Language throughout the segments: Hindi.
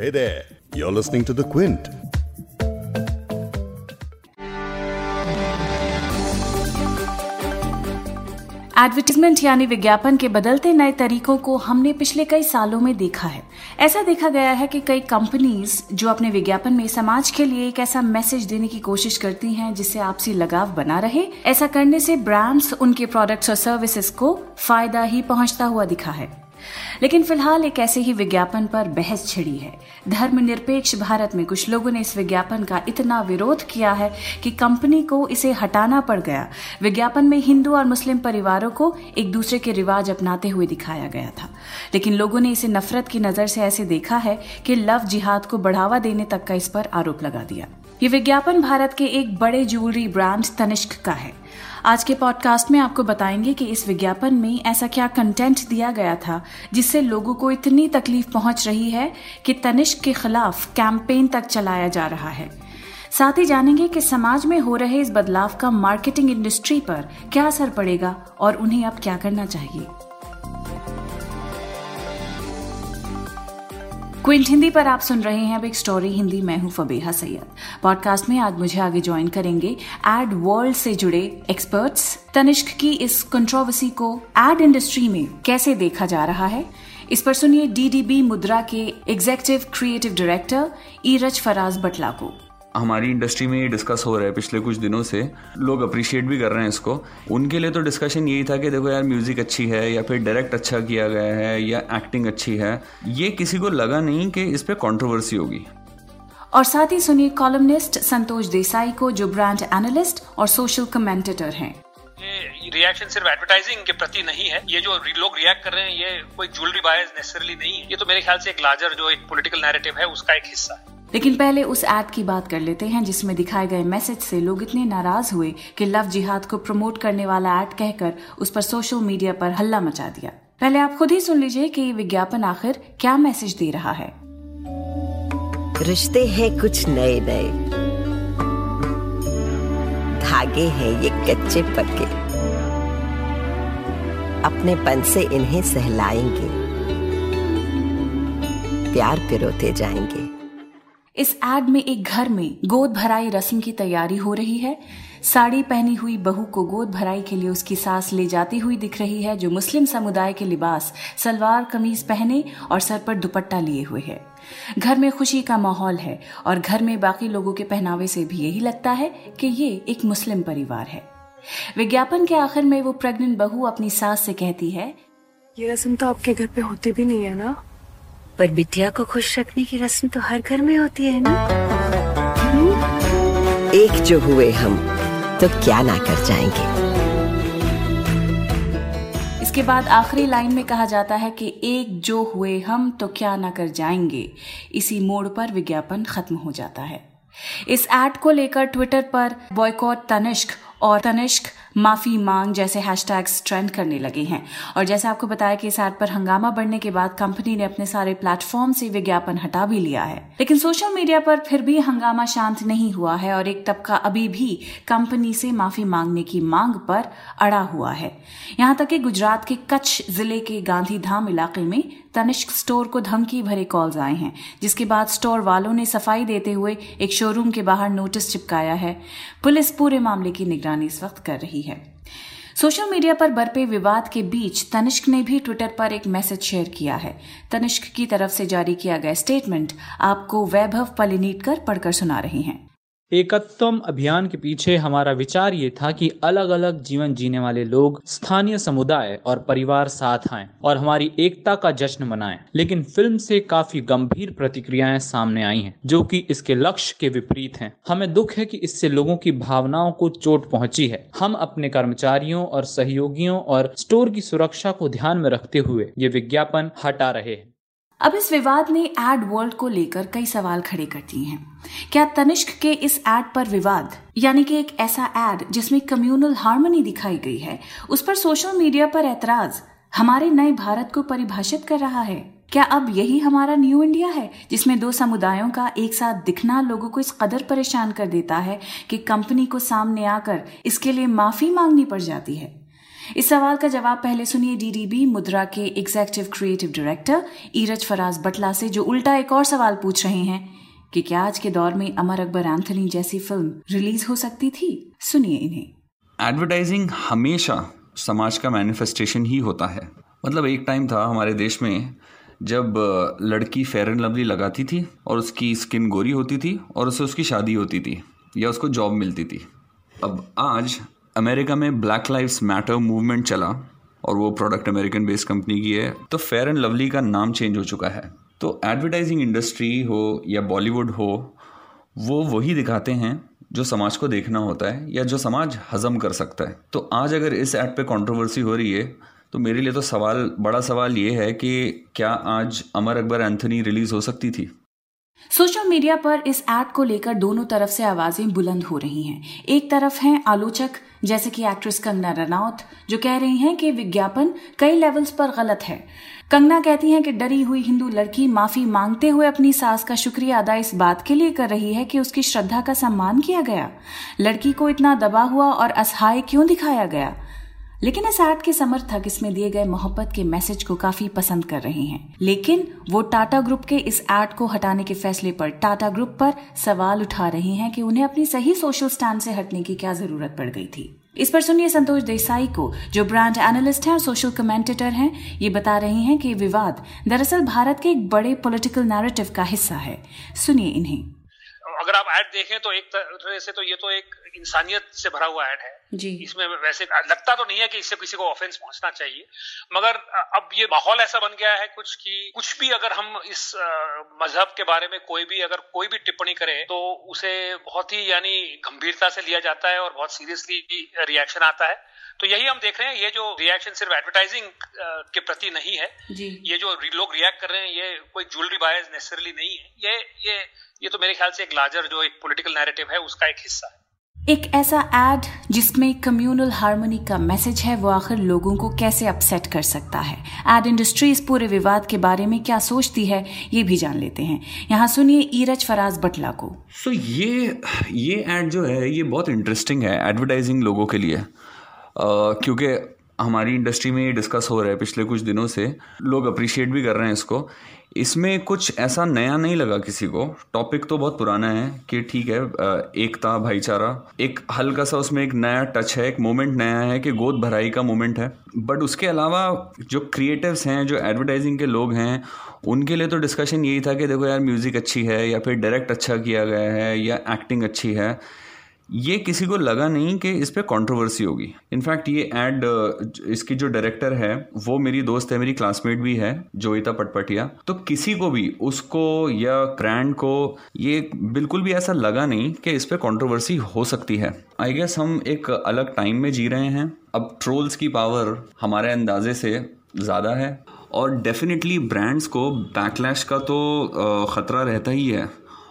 Hey there, you're listening to The Quint. Advertisement यानी विज्ञापन के बदलते नए तरीकों को हमने पिछले कई सालों में देखा है ऐसा देखा गया है कि कई कंपनीज़ जो अपने विज्ञापन में समाज के लिए एक ऐसा मैसेज देने की कोशिश करती हैं जिससे आपसी लगाव बना रहे ऐसा करने से ब्रांड्स उनके प्रोडक्ट्स और सर्विसेज़ को फ़ायदा ही पहुँचता हुआ दिखा है लेकिन फ़िलहाल एक ऐसे ही विज्ञापन पर बहस छिड़ी है। धर्मनिरपेक्ष भारत में कुछ लोगों ने इस विज्ञापन का इतना विरोध किया है कि कंपनी को इसे हटाना पड़ गया। विज्ञापन में हिंदू और मुस्लिम परिवारों को एक दूसरे के रिवाज अपनाते हुए दिखाया गया था। लेकिन लोगों ने इसे नफरत की नज़र से ऐसे देखा है कि लव जिहाद को बढ़ावा देने तक का इस पर आरोप लगा दिया। ये विज्ञापन भारत के एक बड़े ज्वेलरी ब्रांड तनिष्क का है। आज के पॉडकास्ट में आपको बताएँगे कि इस विज्ञापन में ऐसा क्या कंटेंट दिया गया था, जिससे लोगों को इतनी तकलीफ़ पहुँच रही है कि तनिष्क के खिलाफ कैंपेन तक चलाया जा रहा है। साथ ही जानेंगे कि समाज में हो रहे इस बदलाव का मार्केटिंग इंडस्ट्री पर क्या असर पड़ेगा और उन्हें अब क्या करना चाहिए। क्विंट, हिंदी पर आप सुन रहे हैं बिग स्टोरी हिंदी मैं हूँ फबेहा सैयद। पॉडकास्ट में आज मुझे आगे ज्वाइन करेंगे एड वर्ल्ड से जुड़े एक्सपर्ट्स तनिष्क की इस कंट्रोवर्सी को एड इंडस्ट्री में कैसे देखा जा रहा है? इस पर सुनिए डीडीबी मुद्रा के executive creative director Iraj Faraz Batla को। हमारी इंडस्ट्री में ये डिस्कस हो रहा है पिछले कुछ दिनों से। लोग अप्रिशिएट भी कर रहे हैं इसको। उनके लिए तो डिस्कशन यही था कि देखो यार म्यूज़िक अच्छी है या फिर डायरेक्ट अच्छा किया गया है या एक्टिंग अच्छी है। ये किसी को लगा नहीं कि इस पर कॉन्ट्रोवर्सी होगी। और साथ ही सुनिए कॉलमनिस्ट संतोष देसाई को जो ब्रांड एनालिस्ट और सोशल कमेंटेटर हैं। ये रिएक्शन सिर्फ़ एडवर्टाइजिंग के प्रति नहीं है। ये जो लोग रिएक्ट कर रहे हैं ये कोई ज्वेलरी बायर्स नेसेसरली नहीं है। ये तो मेरे ख्याल से एक लार्जर जो एक पॉलिटिकल नैरेटिव है उसका एक हिस्सा है। लेकिन पहले उस एड की बात कर लेते हैं, जिसमें दिखाए गए मैसेज से लोग इतने नाराज़ हुए कि लव जिहाद को प्रमोट करने वाला एड कहकर उस पर सोशल मीडिया पर हल्ला मचा दिया। पहले आप खुद ही सुन लीजिए कि विज्ञापन आखिर क्या मैसेज दे रहा है। रिश्ते हैं कुछ नए नए। धागे हैं ये कच्चे पक्के। अपने पन से इन्हें सहलाएँगे। प्यार पिरोते जाएँगे। इस एड में एक घर में गोद भराई रस्म की तैयारी हो रही है। साड़ी पहनी हुई बहू को गोद भराई के लिए उसकी सास ले जाती हुई दिख रही है, जो मुस्लिम समुदाय के लिबास, सलवार कमीज पहने और सर पर दुपट्टा लिए हुए है। घर में खुशी का माहौल है और घर में बाकी लोगों के पहनावे से भी यही लगता है कि ये एक मुस्लिम परिवार है। विज्ञापन के आखिर में वो प्रेग्नेंट बहू अपनी सास से कहती है, ये रस्म तो आपके घर पे होती भी नहीं है ना? पर बिटिया को खुश रखने की रस्म तो हर घर में होती है ना? एक जो हुए हम तो क्या ना कर जाएँगे। इसके बाद आखिरी लाइन में कहा जाता है कि एक जो हुए हम तो क्या ना कर जाएँगे। इसी मोड़ पर विज्ञापन खत्म हो जाता है। इस एड को लेकर ट्विटर पर बॉयकॉट तनिष्क और तनिष्क माफ़ी मांग जैसे हैशटैग्स ट्रेंड करने लगे हैं। और जैसे आपको बताया कि इस ऐड पर हंगामा बढ़ने के बाद कंपनी ने अपने सारे प्लेटफॉर्म से विज्ञापन हटा भी लिया है। लेकिन सोशल मीडिया पर फिर भी हंगामा शांत नहीं हुआ है और एक तबका अभी भी कंपनी से माफ़ी मांगने की मांग पर अड़ा हुआ है। यहाँ तक कि गुजरात के कच्छ ज़िले के गांधी इलाके में तनिष्क स्टोर को धमकी भरे कॉल्स आए हैं, जिसके बाद स्टोर वालों ने सफ़ाई देते हुए एक शोरूम के बाहर नोटिस चिपकाया है। पुलिस पूरे मामले की निगरानी इस वक्त कर रही है। सोशल मीडिया पर बरपे विवाद के बीच तनिष्क ने भी ट्विटर पर एक मैसेज शेयर किया है। तनिष्क की तरफ़ से जारी किया गया स्टेटमेंट आपको वैभव पलिनीटकर पढ़कर सुना रहे हैं। एकत्वम अभियान के पीछे हमारा विचार ये था कि अलग अलग जीवन जीने वाले लोग स्थानीय समुदाय और परिवार साथ आए और हमारी एकता का जश्न मनाएँ। लेकिन फ़िल्म से काफ़ी गंभीर प्रतिक्रियाएँ सामने आई हैं, जो कि इसके लक्ष्य के विपरीत हैं। हमें दुख है कि इससे लोगों की भावनाओं को चोट पहुँची है। हम अपने कर्मचारियों और सहयोगियों और स्टोर की सुरक्षा को ध्यान में रखते हुए ये विज्ञापन हटा रहे हैं। अब इस विवाद ने एड वर्ल्ड को लेकर कई सवाल खड़े कर दिए हैं। क्या तनिष्क के इस एड पर विवाद, यानी कि एक ऐसा एड जिसमें कम्युनल हार्मनी दिखाई गई है, उस पर सोशल मीडिया पर ऐतराज, हमारे नए भारत को परिभाषित कर रहा है? क्या अब यही हमारा न्यू इंडिया है, जिसमें दो समुदायों का एक साथ दिखना लोगों को इस कदर परेशान कर देता है कि कंपनी को सामने आकर इसके लिए माफ़ी मांगनी पड़ जाती है? इस सवाल का जवाब पहले सुनिए डीडीबी मुद्रा के executive creative director Iraj Faraz Batla से, जो उल्टा एक और सवाल पूछ रहे हैं कि क्या आज के दौर में अमर अकबर एंथनी जैसी फ़िल्म रिलीज़ हो सकती थी? सुनिए इन्हें। एडवर्टाइजिंग हमेशा समाज का मैनिफेस्टेशन ही होता है। मतलब एक टाइम था हमारे देश में, जब लड़की फेयर एंड लवली लगाती थी, और उसकी स्किन गोरी होती थी, और उससे उसकी शादी होती थी, या उसको जॉब मिलती थी। अब आज अमेरिका में ब्लैक लाइव्स मैटर मूवमेंट चला और वो प्रोडक्ट अमेरिकन बेस्ड कंपनी की है तो फेयर एंड लवली का नाम चेंज हो चुका है। तो एडवर्टाइजिंग इंडस्ट्री हो या बॉलीवुड हो, वो वही दिखाते हैं जो समाज को देखना होता है या जो समाज हजम कर सकता है। तो आज अगर इस एड पे कंट्रोवर्सी हो रही है तो मेरे लिए तो सवाल, बड़ा सवाल ये है कि क्या आज अमर अकबर एंथनी रिलीज़ हो सकती थी? सोशल मीडिया पर इस एड को लेकर दोनों तरफ़ से आवाज़ें बुलंद हो रही हैं। एक तरफ़ हैं आलोचक, जैसे कि एक्ट्रेस कंगना रनौत, जो कह रही हैं कि विज्ञापन कई लेवल्स पर गलत है। कंगना कहती हैं कि डरी हुई हिंदू लड़की माफ़ी मांगते हुए अपनी सास का शुक्रिया अदा इस बात के लिए कर रही है कि उसकी श्रद्धा का सम्मान किया गया। लड़की को इतना दबा हुआ और असहाय क्यों दिखाया गया? लेकिन इस एड के समर्थक इसमें दिए गए मोहब्बत के मैसेज को काफ़ी पसंद कर रहे हैं। लेकिन वो टाटा ग्रुप के इस एड को हटाने के फैसले पर टाटा ग्रुप पर सवाल उठा रहे हैं कि उन्हें अपनी सही सोशल स्टैंड से हटने की क्या ज़रूरत पड़ गई थी। इस पर सुनिए संतोष देसाई को, जो ब्रांड एनालिस्ट हैं और सोशल कमेंटेटर हैं। ये बता रहे हैं कि विवाद दरअसल भारत के एक बड़े पॉलिटिकल नैरेटिव का हिस्सा है। सुनिए इन्हें। अगर आप ऐड देखें तो एक तरह से तो ये तो एक इंसानियत से भरा हुआ ऐड है। जी। इसमें वैसे लगता तो नहीं है कि इससे किसी को ऑफेंस पहुँचना चाहिए मगर अब ये माहौल ऐसा बन गया है कुछ कि कुछ भी अगर हम इस मज़हब के बारे में कोई भी अगर कोई भी टिप्पणी करे तो उसे बहुत ही यानी गंभीरता से लिया जाता है और बहुत सीरियसली रिएक्शन आता है। तो यही हम देख रहे हैं ये जो रिएक्शन सिर्फ़ एडवर्टाइजिंग के प्रति नहीं है। जी। ये जो लोग रिएक्ट कर रहे हैं ये कोई ज्वेलरी बायर्स नेसेसरली नहीं है। ये ये ये तो मेरे ख्याल से एक लार्जर जो एक पॉलिटिकल नैरेटिव है उसका एक हिस्सा है। एक ऐसा एड जिसमें कम्युनल हार्मनी का मैसेज है वो आखिर लोगों को कैसे अपसेट कर सकता है? एड इंडस्ट्री इस पूरे विवाद के बारे में क्या सोचती है ये भी जान लेते हैं। यहाँ सुनिए ईरज फराज बटला को। सो so, ये ये एड जो है ये बहुत इंटरेस्टिंग है एडवर्टाइजिंग लोगों के लिए। क्योंकि हमारी इंडस्ट्री में ये डिस्कस हो रहा है पिछले कुछ दिनों से। लोग अप्रिशिएट भी कर रहे हैं इसको। इसमें कुछ ऐसा नया नहीं लगा किसी को। टॉपिक तो बहुत पुराना है कि ठीक है एकता, भाईचारा। एक हल्का सा उसमें एक नया टच है, एक मोमेंट नया है कि गोद भराई का मोमेंट है। बट उसके अलावा जो क्रिएटिव्स हैं, जो एडवर्टाइजिंग के लोग हैं, उनके लिए तो डिस्कशन यही था कि देखो यार म्यूज़िक अच्छी है या फिर डायरेक्ट अच्छा किया गया है या एक्टिंग अच्छी है। ये किसी को लगा नहीं कि इस पर कॉन्ट्रोवर्सी होगी। इनफैक्ट ये एड इसकी जो डायरेक्टर है, वो मेरी दोस्त है, मेरी क्लासमेट भी है जोईता पटपटिया। तो किसी को भी, उसको या ब्रांड को, ये बिल्कुल भी ऐसा लगा नहीं कि इस पर कॉन्ट्रोवर्सी हो सकती है। आई गेस हम एक अलग टाइम में जी रहे हैं। अब ट्रोल्स की पावर हमारे अंदाजे से ज़्यादा है। और डेफिनेटली ब्रांड्स को बैकलैश का तो ख़तरा रहता ही है।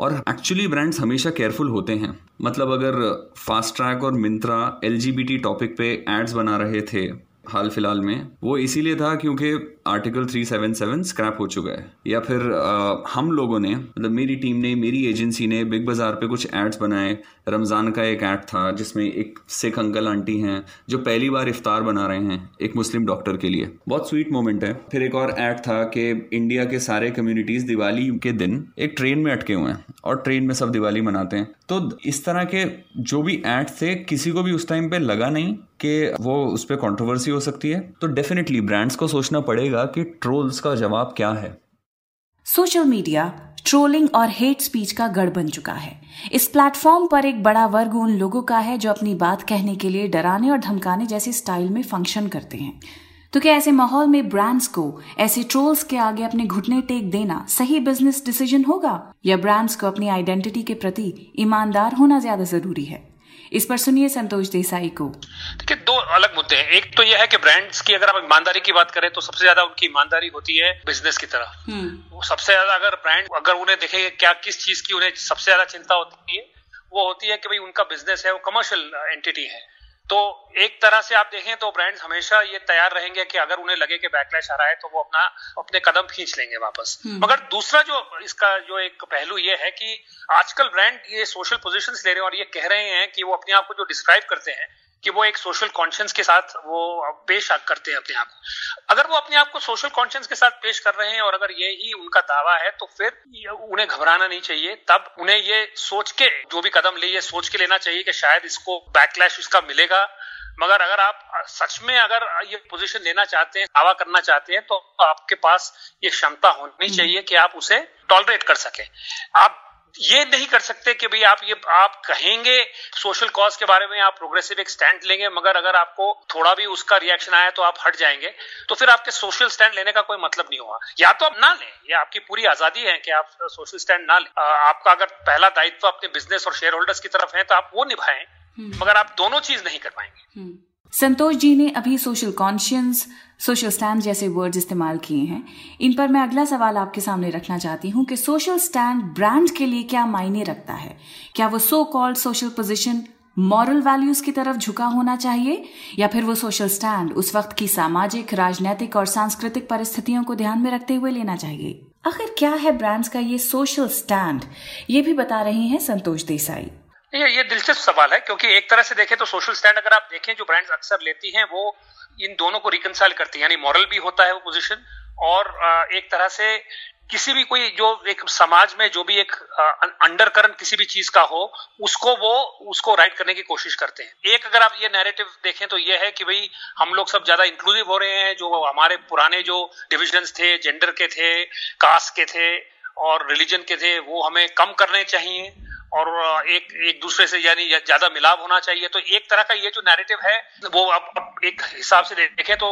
और एक्चुअली ब्रांड्स हमेशा केयरफुल होते हैं। मतलब अगर फास्ट ट्रैक और मिंत्रा एलजीबीटी टॉपिक पे एड्स बना रहे थे हाल फ़िलहाल में वो इसीलिए था क्योंकि आर्टिकल 377 स्क्रैप हो चुका है। या फिर आ, हम लोगों ने मतलब मेरी टीम ने मेरी एजेंसी ने बिग बाज़ार पे कुछ एड्स बनाए रमज़ान का एक ऐड था, जिसमें एक सिख अंकल आंटी हैं, जो पहली बार इफ्तार बना रहे हैं एक मुस्लिम डॉक्टर के लिए। बहुत स्वीट मोमेंट है। फिर एक और ऐड था कि इंडिया के सारे कम्युनिटीज़ दिवाली के दिन एक ट्रेन में अटके हुए हैं और ट्रेन में सब दिवाली मनाते हैं। तो इस तरह के जो भी एड थे, किसी को भी उस टाइम पे लगा नहीं कि वो उस पर कॉन्ट्रोवर्सी हो सकती है। तो डेफिनेटली ब्रांड्स को सोचना पड़ेगा कि ट्रोल्स का जवाब क्या है। सोशल मीडिया ट्रोलिंग और हेट स्पीच का गढ़ बन चुका है। इस प्लेटफॉर्म पर एक बड़ा वर्ग उन लोगों का है जो अपनी बात कहने के लिए डराने और धमकाने जैसे स्टाइल में फ़ंक्शन करते हैं। तो क्या ऐसे माहौल में ब्रांड्स को, ऐसे ट्रोल्स के आगे अपने घुटने टेक देना सही बिज़नेस डिसीज़न होगा? या ब्रांड्स को अपनी आइडेंटिटी के प्रति ईमानदार होना ज़्यादा ज़रूरी है? इस पर सुनिए संतोष देसाई को। देखिए दो अलग मुद्दे हैं। एक तो यह है कि ब्रांड्स की अगर आप ईमानदारी की बात करें तो सबसे ज़्यादा उनकी ईमानदारी होती है बिज़नेस की तरफ़। हम्म। सबसे ज़्यादा अगर ब्रांड अगर उन्हें देखेंगे क्या किस चीज़ की उन्हें सबसे ज़्यादा चिंता होती है वो होती है कि भाई उनका बिज़नेस है वो कमर्शियल एंटिटी है। तो एक तरह से आप देखें तो ब्रांड्स हमेशा ये तैयार रहेंगे कि अगर उन्हें लगे कि बैकलैश आ रहा है तो वो अपना अपने कदम खींच लेंगे वापस हम्म। मगर दूसरा जो इसका जो एक पहलू ये है कि आजकल ब्रांड ये सोशल पोजीशंस ले रहे हैं और ये कह रहे हैं कि वो अपने आप को जो डिस्क्राइब करते हैं कि वो एक सोशल कॉन्शियंस के साथ वो पेश करते हैं अपने आप को। अगर वो अपने आप को सोशल कॉन्शियंस के साथ पेश कर रहे हैं और अगर ये ही उनका दावा है तो फिर उन्हें घबराना नहीं चाहिए। तब उन्हें ये सोच के जो भी कदम ले ये सोच के लेना चाहिए कि शायद इसको बैकलैश इसका मिलेगा। मगर अगर आप सच में अगर ये पोजीशन लेना चाहते हैं दावा करना चाहते हैं तो आपके पास ये क्षमता होनी हम्म। चाहिए कि आप उसे टॉलरेट कर सके। आप ये नहीं कर सकते कि भाई आप ये आप कहेंगे सोशल कॉज के बारे में आप प्रोग्रेसिव एक स्टैंड लेंगे मगर अगर आपको थोड़ा भी उसका रिएक्शन आया तो आप हट जाएँगे तो फिर आपके सोशल स्टैंड लेने का कोई मतलब नहीं हुआ या तो आप ना लें ये आपकी पूरी आज़ादी है कि आप सोशल स्टैंड ना लें आपका अगर पहला दायित्व अपने बिज़नेस और शेयर होल्डर्स की तरफ़ है तो आप वो निभाएँ हम्म। मगर आप दोनों चीज़ नहीं कर पाएँगे हम्म। संतोष जी ने अभी सोशल कॉन्शियस सोशल स्टैंड जैसे वर्ड्स इस्तेमाल किए हैं। इन पर मैं अगला सवाल आपके सामने रखना चाहती हूँ कि सोशल स्टैंड ब्रांड के लिए क्या मायने रखता है? क्या वो so called social position moral values की तरफ़ झुका होना चाहिए? या फिर वो सोशल स्टैंड उस वक्त की सामाजिक, राजनीतिक और सांस्कृतिक परिस्थितियों को ध्यान में रखते हुए लेना चाहिए? आखिर क्या है ब्रांड्स का ये सोशल स्टैंड ये भी बता रहे हैं संतोष देसाई। ये ये दिलचस्प सवाल है, क्योंकि एक तरह से देखें तो सोशल स्टैंड अगर आप देखें, जो ब्रांड्स अक्सर लेती हैं, वो इन दोनों को रिकनसाइल करती हैं, यानी मॉरल भी होता है वो पोजीशन और एक तरह से किसी भी कोई जो एक समाज में जो भी एक अंडर करंट किसी भी चीज़ का हो, उसको वो, उसको राइट करने की कोशिश करते हैं। एक अगर आप ये नैरेटिव देखें तो ये है कि भाई, हम लोग सब ज़्यादा इंक्लूसिव हो रहे हैं, जो हमारे पुराने जो डिविजन्स थे जेंडर के थे कास्ट के थे और रिलीजन के थे वो हमें कम करने चाहिए और एक एक दूसरे से यानी ज़्यादा मिलाप होना चाहिए तो एक तरह का ये जो नैरेटिव है वो अब एक हिसाब से देखें तो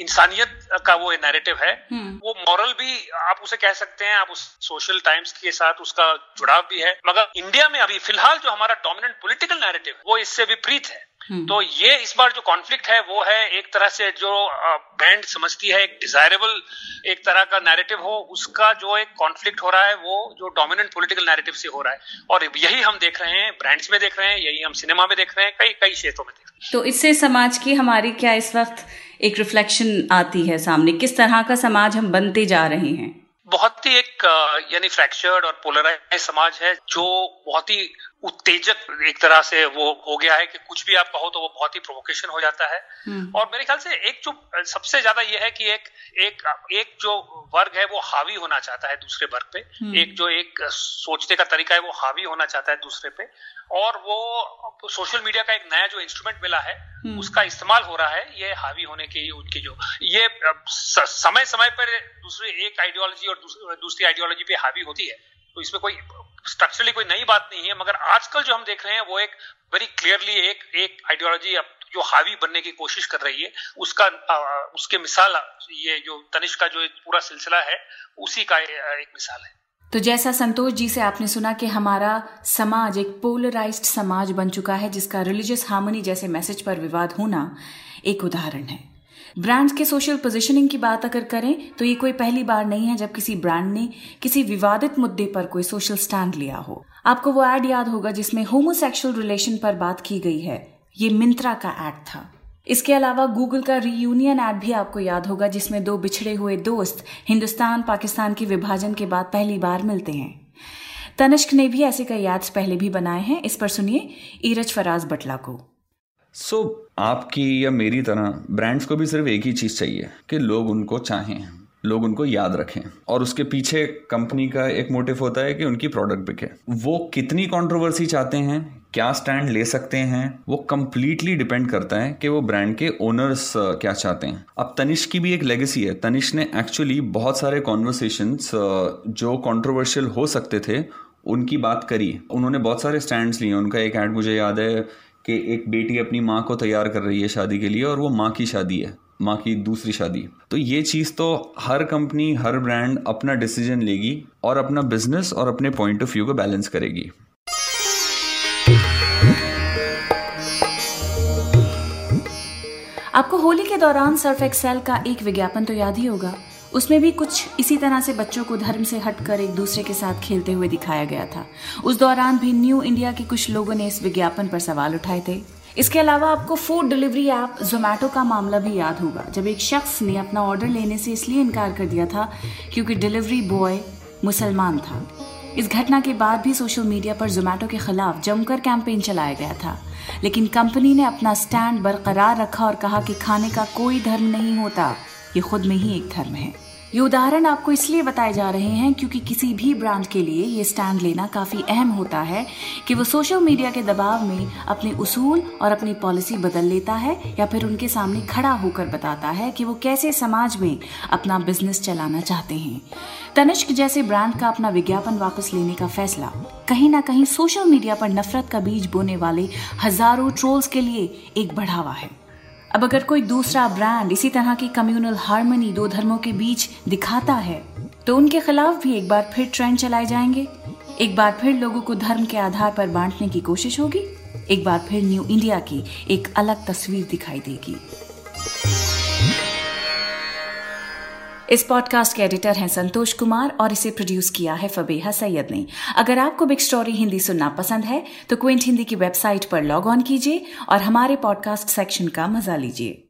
इंसानियत का वो नैरेटिव है हम्म। वो मॉरल भी आप उसे कह सकते हैं आप उस सोशल टाइम्स के साथ उसका जुड़ाव भी है मगर इंडिया में अभी फ़िलहाल जो हमारा डोमिनेंट पॉलिटिकल नैरेटिव वो इससे विपरीत है। तो ये इस बार जो कॉन्फ्लिक्ट है वो है एक तरह से जो बैंड समझती है एक डिजायरेबल एक तरह का नैरेटिव हो उसका जो एक कॉन्फ्लिक्ट हो रहा है वो जो डोमिनेंट पॉलिटिकल नैरेटिव से हो रहा है। और यही हम देख रहे हैं ब्रांड्स में देख रहे हैं यही हम सिनेमा में देख रहे हैं कई कई क्षेत्रों में देख रहे हैं। तो इससे समाज की हमारी क्या इस वक्त एक रिफ्लेक्शन आती है सामने? किस तरह का समाज हम बनते जा रहे हैं? बहुत ही एक यानी फ्रैक्चर्ड और पोलराइज समाज है जो बहुत ही उत्तेजक एक तरह से वो हो गया है कि कुछ भी आप कहो तो वो बहुत ही प्रोवोकेशन हो जाता है हम्म। और मेरे ख्याल से एक जो सबसे ज़्यादा ये है कि एक एक एक जो वर्ग है वो हावी होना चाहता है दूसरे वर्ग पे हम्म। एक जो एक सोचने का तरीका है वो हावी होना चाहता है दूसरे पे और वो सोशल मीडिया का एक नया जो इंस्ट्रूमेंट मिला है हम्म। उसका इस्तेमाल हो रहा है ये हावी होने की उनकी जो ये समय समय पर दूसरी एक आइडियोलॉजी और दूसरी आइडियोलॉजी पे हावी होती है तो इसमें कोई स्ट्रक्चरली कोई नई बात नहीं है, मगर आजकल जो हम देख रहे हैं, वो एक वेरी क्लियरली एक एक आइडियोलॉजी जो हावी बनने की कोशिश कर रही है, उसका उसके मिसाल, ये जो तनिष्क का जो पूरा सिलसिला है, उसी का एक मिसाल है। तो जैसा संतोष जी से आपने सुना कि हमारा समाज एक पोलराइज्ड समाज बन चुका है, जिसका रिलीजियस हार्मनी जैसे मैसेज पर विवाद होना एक उदाहरण है। ब्रांड्स के सोशल पोजिशनिंग की बात अगर करें तो ये कोई पहली बार नहीं है जब किसी ब्रांड ने किसी विवादित मुद्दे पर कोई सोशल स्टैंड लिया हो। आपको वो एड याद होगा जिसमें होमोसेक्सुअल रिलेशन पर बात की गई है। ये मिंत्रा का एड था। इसके अलावा गूगल का रीयूनियन एड भी आपको याद होगा जिसमें दो बिछड़े हुए दोस्त हिंदुस्तान, पाकिस्तान के विभाजन के बाद पहली बार मिलते हैं। तनिष्क ने भी ऐसे कई एड्स पहले भी बनाए हैं। इस पर सुनिए, ईरज फराज बटला को। सो so, आपकी या मेरी तरह ब्रांड्स को भी सिर्फ़ एक ही चीज़ चाहिए कि लोग उनको चाहें लोग उनको याद रखें। और उसके पीछे कंपनी का एक मोटिव होता है कि उनकी प्रोडक्ट बिके। वो कितनी कंट्रोवर्सी चाहते हैं क्या स्टैंड ले सकते हैं वो कंप्लीटली डिपेंड करता है कि वो ब्रांड के ओनर्स क्या चाहते हैं। अब तनिष की भी एक लेगेसी है। तनिष ने एक्चुअली बहुत सारे कॉन्वर्सेशंस जो कॉन्ट्रोवर्शियल हो सकते थे उनकी बात करी। उन्होंने बहुत सारे स्टैंड्स लिए उनका एक ऐड मुझे याद है कि एक बेटी अपनी माँ को तैयार कर रही है शादी के लिए और वो माँ की शादी है, माँ की दूसरी शादी तो ये चीज़ तो हर कंपनी, हर ब्रांड अपना डिसीज़न लेगी और अपना बिज़नेस और अपने पॉइंट ऑफ़ व्यू को बैलेंस करेगी। आपको होली के दौरान सर्फ एक्सेल का एक विज्ञापन तो याद ही होगा। उसमें भी कुछ इसी तरह से बच्चों को धर्म से हटकर एक दूसरे के साथ खेलते हुए दिखाया गया था। उस दौरान भी न्यू इंडिया के कुछ लोगों ने इस विज्ञापन पर सवाल उठाए थे। इसके अलावा आपको फ़ूड डिलीवरी ऐप जोमेटो का मामला भी याद होगा, जब एक शख्स ने अपना ऑर्डर लेने से इसलिए इनकार कर दिया था क्योंकि डिलीवरी बॉय मुसलमान था। इस घटना के बाद भी सोशल मीडिया पर जोमेटो के खिलाफ जमकर कैंपेन चलाया गया था। लेकिन कंपनी ने अपना स्टैंड बरकरार रखा और कहा कि खाने का कोई धर्म नहीं होता। ये खुद में ही एक धर्म है। ये उदाहरण आपको इसलिए बताए जा रहे हैं क्योंकि किसी भी ब्रांड के लिए ये स्टैंड लेना काफ़ी अहम होता है कि वो सोशल मीडिया के दबाव में अपने उसूल और अपनी पॉलिसी बदल लेता है या फिर उनके सामने खड़ा होकर बताता है कि वो कैसे समाज में अपना बिज़नेस चलाना चाहते हैं। तनिष्क जैसे ब्रांड का अपना विज्ञापन वापस लेने का फैसला, कहीं ना कहीं सोशल मीडिया पर नफरत का बीज बोने वाले हज़ारों ट्रोल्स के लिए एक बढ़ावा है। अब अगर कोई दूसरा ब्रांड इसी तरह की कम्युनल हार्मनी दो धर्मों के बीच दिखाता है तो उनके खिलाफ भी एक बार फिर ट्रेंड चलाए जाएँगे। एक बार फिर लोगों को धर्म के आधार पर बांटने की कोशिश होगी। एक बार फिर न्यू इंडिया की एक अलग तस्वीर दिखाई देगी। इस पॉडकास्ट के एडिटर हैं संतोष कुमार और इसे प्रोड्यूस किया है फबेहा सैयद ने। अगर आपको बिग स्टोरी हिंदी सुनना पसंद है तो क्विंट हिंदी की वेबसाइट पर लॉग ऑन कीजिए और हमारे पॉडकास्ट सेक्शन का मज़ा लीजिए।